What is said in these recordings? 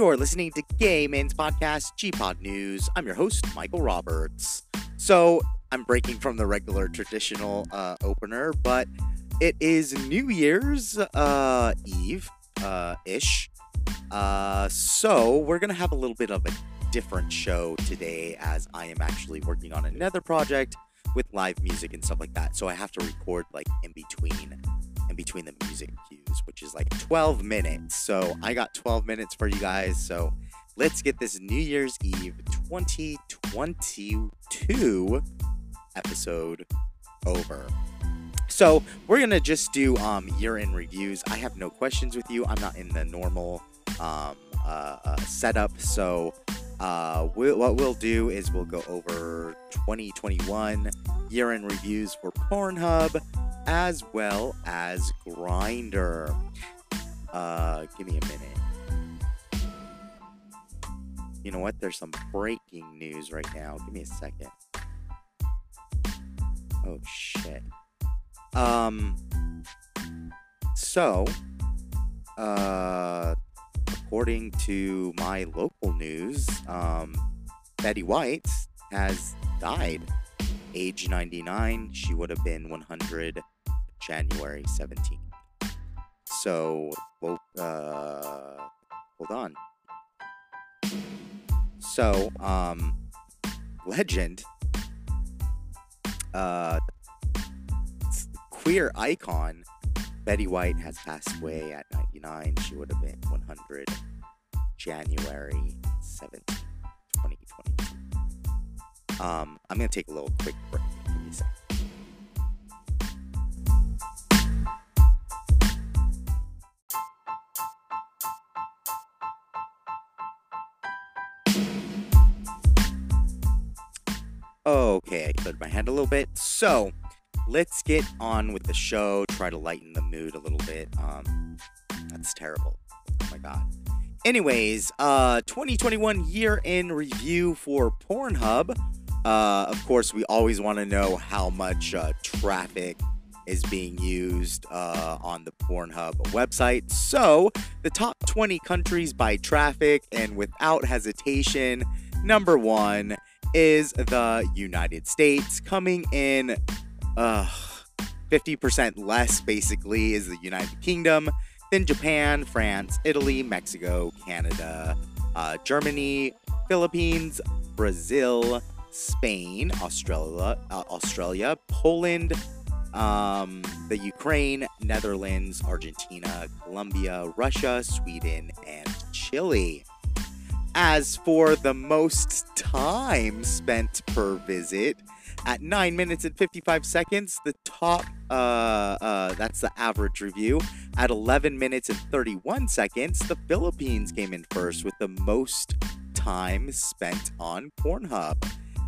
You're listening to Gay Men's Podcast, G-Pod News. I'm your host, Michael Roberts. So, I'm breaking from the regular traditional uh, opener, but it is New Year's uh, Eve uh, ish. Uh, so, we're going to have a little bit of a different show today as I am actually working on another project with live music and stuff like that. So, I have to record like in between in between the music cues, which is like 12 minutes. So I got 12 minutes for you guys. So let's get this New Year's Eve 2022 episode over. So we're gonna just do um, year-end reviews. I have no questions with you. I'm not in the normal um, uh, uh, setup. So uh, we what we'll do is we'll go over 2021 year-end reviews for Pornhub as well as Grindr. Uh, give me a minute. You know what? There's some breaking news right now. Give me a second. Oh shit. Um. So, uh, according to my local news, um, Betty White has died age 99. She would have been 100 January 17th. So, well, uh, hold on. So, um, legend, uh, queer icon Betty White has passed away at 99. She would have been 100 January 17th, 2022. Um, I'm going to take a little quick break. Okay, I cleared my head a little bit. So, let's get on with the show. Try to lighten the mood a little bit. Um, that's terrible. Oh my god. Anyways, uh, 2021 year in review for Pornhub. Uh, of course, we always want to know how much uh, traffic is being used uh, on the Pornhub website. So, the top 20 countries by traffic, and without hesitation, number one is the United States, coming in uh, 50% less, basically, is the United Kingdom, then Japan, France, Italy, Mexico, Canada, uh, Germany, Philippines, Brazil, Spain, Australia, uh, Australia, Poland, um, the Ukraine, Netherlands, Argentina, Colombia, Russia, Sweden, and Chile. As for the most time spent per visit, at 9 minutes and 55 seconds, the top, uh, uh, that's the average review. At 11 minutes and 31 seconds, the Philippines came in first with the most time spent on Pornhub.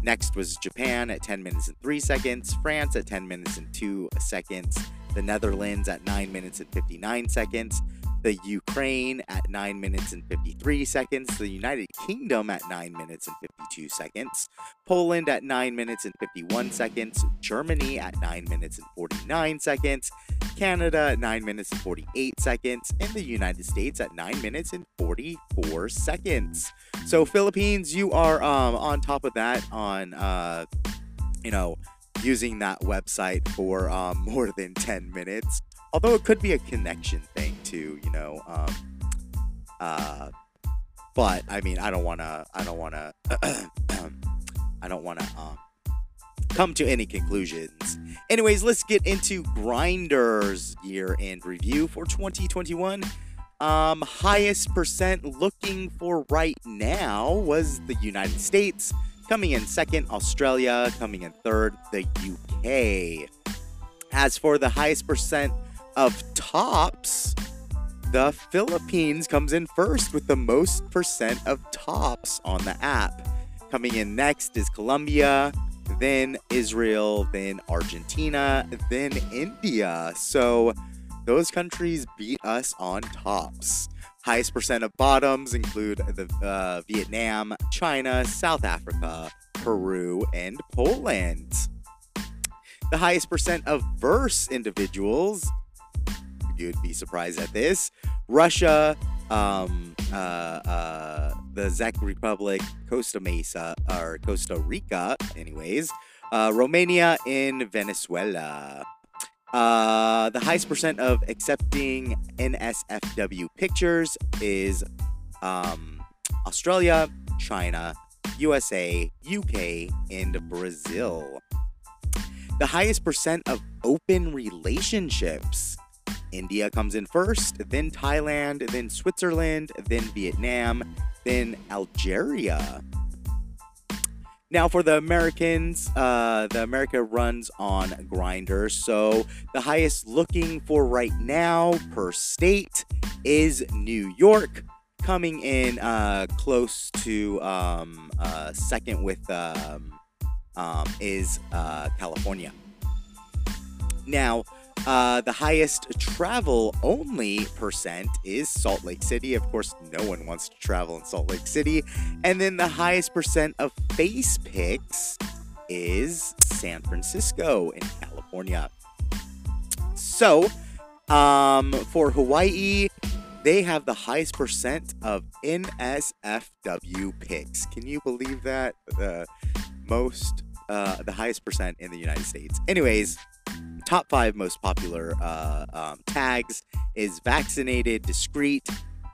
Next was Japan at 10 minutes and 3 seconds, France at 10 minutes and 2 seconds, the Netherlands at 9 minutes and 59 seconds, the Ukraine at 9 minutes and 53 seconds, the United Kingdom at 9 minutes and 52 seconds, Poland at 9 minutes and 51 seconds, Germany at 9 minutes and 49 seconds, Canada at 9 minutes and 48 seconds, and the United States at 9 minutes and 44 seconds. So, Philippines, you are um, on top of that on, uh, you know, using that website for um, more than 10 minutes although it could be a connection thing too, you know. Um, uh, but I mean, I don't want to. I don't want to. I don't want to um, come to any conclusions. Anyways, let's get into Grindr's year end review for 2021. Um, highest percent looking for right now was the United States, coming in second, Australia coming in third, the UK. As for the highest percent of tops, the Philippines comes in first with the most percent of tops on the app. Coming in next is Colombia, then Israel, then Argentina, then India. So those countries beat us on tops. Highest percent of bottoms include the uh, Vietnam, China, South Africa, Peru, and Poland. The highest percent of verse individuals you'd be surprised at this. Russia, um, uh, uh, the Czech Republic, Costa Mesa, or Costa Rica, anyways, uh, Romania, and Venezuela. Uh, the highest percent of accepting NSFW pictures is um, Australia, China, USA, UK, and Brazil. The highest percent of open relationships. India comes in first, then Thailand, then Switzerland, then Vietnam, then Algeria. Now, for the Americans, uh, the America runs on Grindr. So the highest looking for right now per state is New York, coming in uh, close to um, uh, second with um, um, is uh, California. Now, uh, the highest travel only percent is Salt Lake City. Of course, no one wants to travel in Salt Lake City. And then the highest percent of face pics is San Francisco in California. So, um, for Hawaii, they have the highest percent of NSFW pics. Can you believe that? The most, uh, the highest percent in the United States. Anyways, top five most popular uh, um, tags is vaccinated, discreet,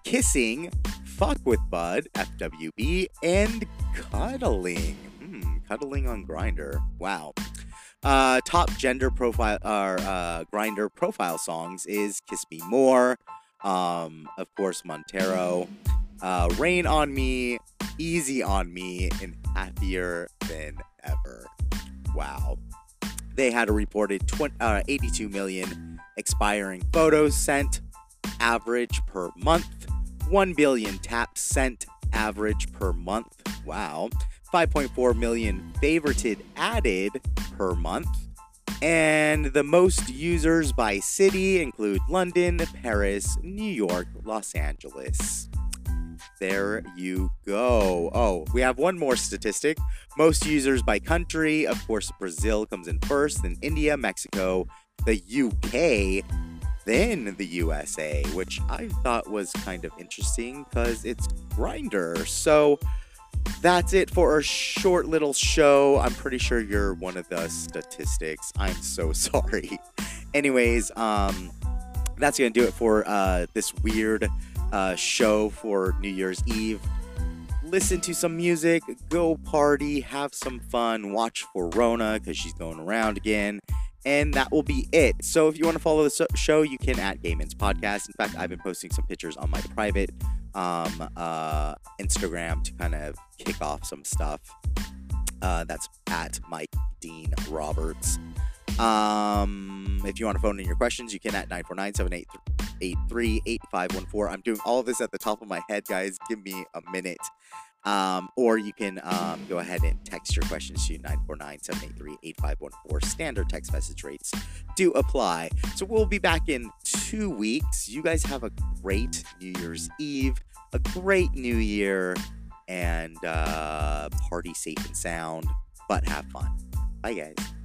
kissing, fuck with bud, FWB, and cuddling. Hmm, cuddling on Grindr. Wow. Uh, top gender profile or uh, Grindr profile songs is "Kiss Me More," um, of course Montero, uh, "Rain on Me," "Easy on Me," and "Happier Than Ever." Wow they had a reported 20, uh, 82 million expiring photos sent average per month, 1 billion taps sent average per month. Wow. 5.4 million favorited added per month. And the most users by city include London, Paris, New York, Los Angeles. There you go. Oh, we have one more statistic. Most users by country. Of course, Brazil comes in first, then India, Mexico, the UK, then the USA, which I thought was kind of interesting because it's Grindr. So that's it for our short little show. I'm pretty sure you're one of the statistics. I'm so sorry. Anyways, um, that's gonna do it for uh, this weird uh, show for New Year's Eve. Listen to some music, go party, have some fun, watch for Rona because she's going around again. And that will be it. So if you want to follow the show, you can at Gayman's Podcast. In fact, I've been posting some pictures on my private um, uh, Instagram to kind of kick off some stuff. Uh, that's at Mike Dean Roberts. Um, if you want to phone in your questions, you can at 949 783 8514. I'm doing all of this at the top of my head, guys. Give me a minute. Um, or you can um, go ahead and text your questions to 949 783 8514. Standard text message rates do apply. So we'll be back in two weeks. You guys have a great New Year's Eve, a great New Year, and uh, party safe and sound, but have fun. Bye, guys.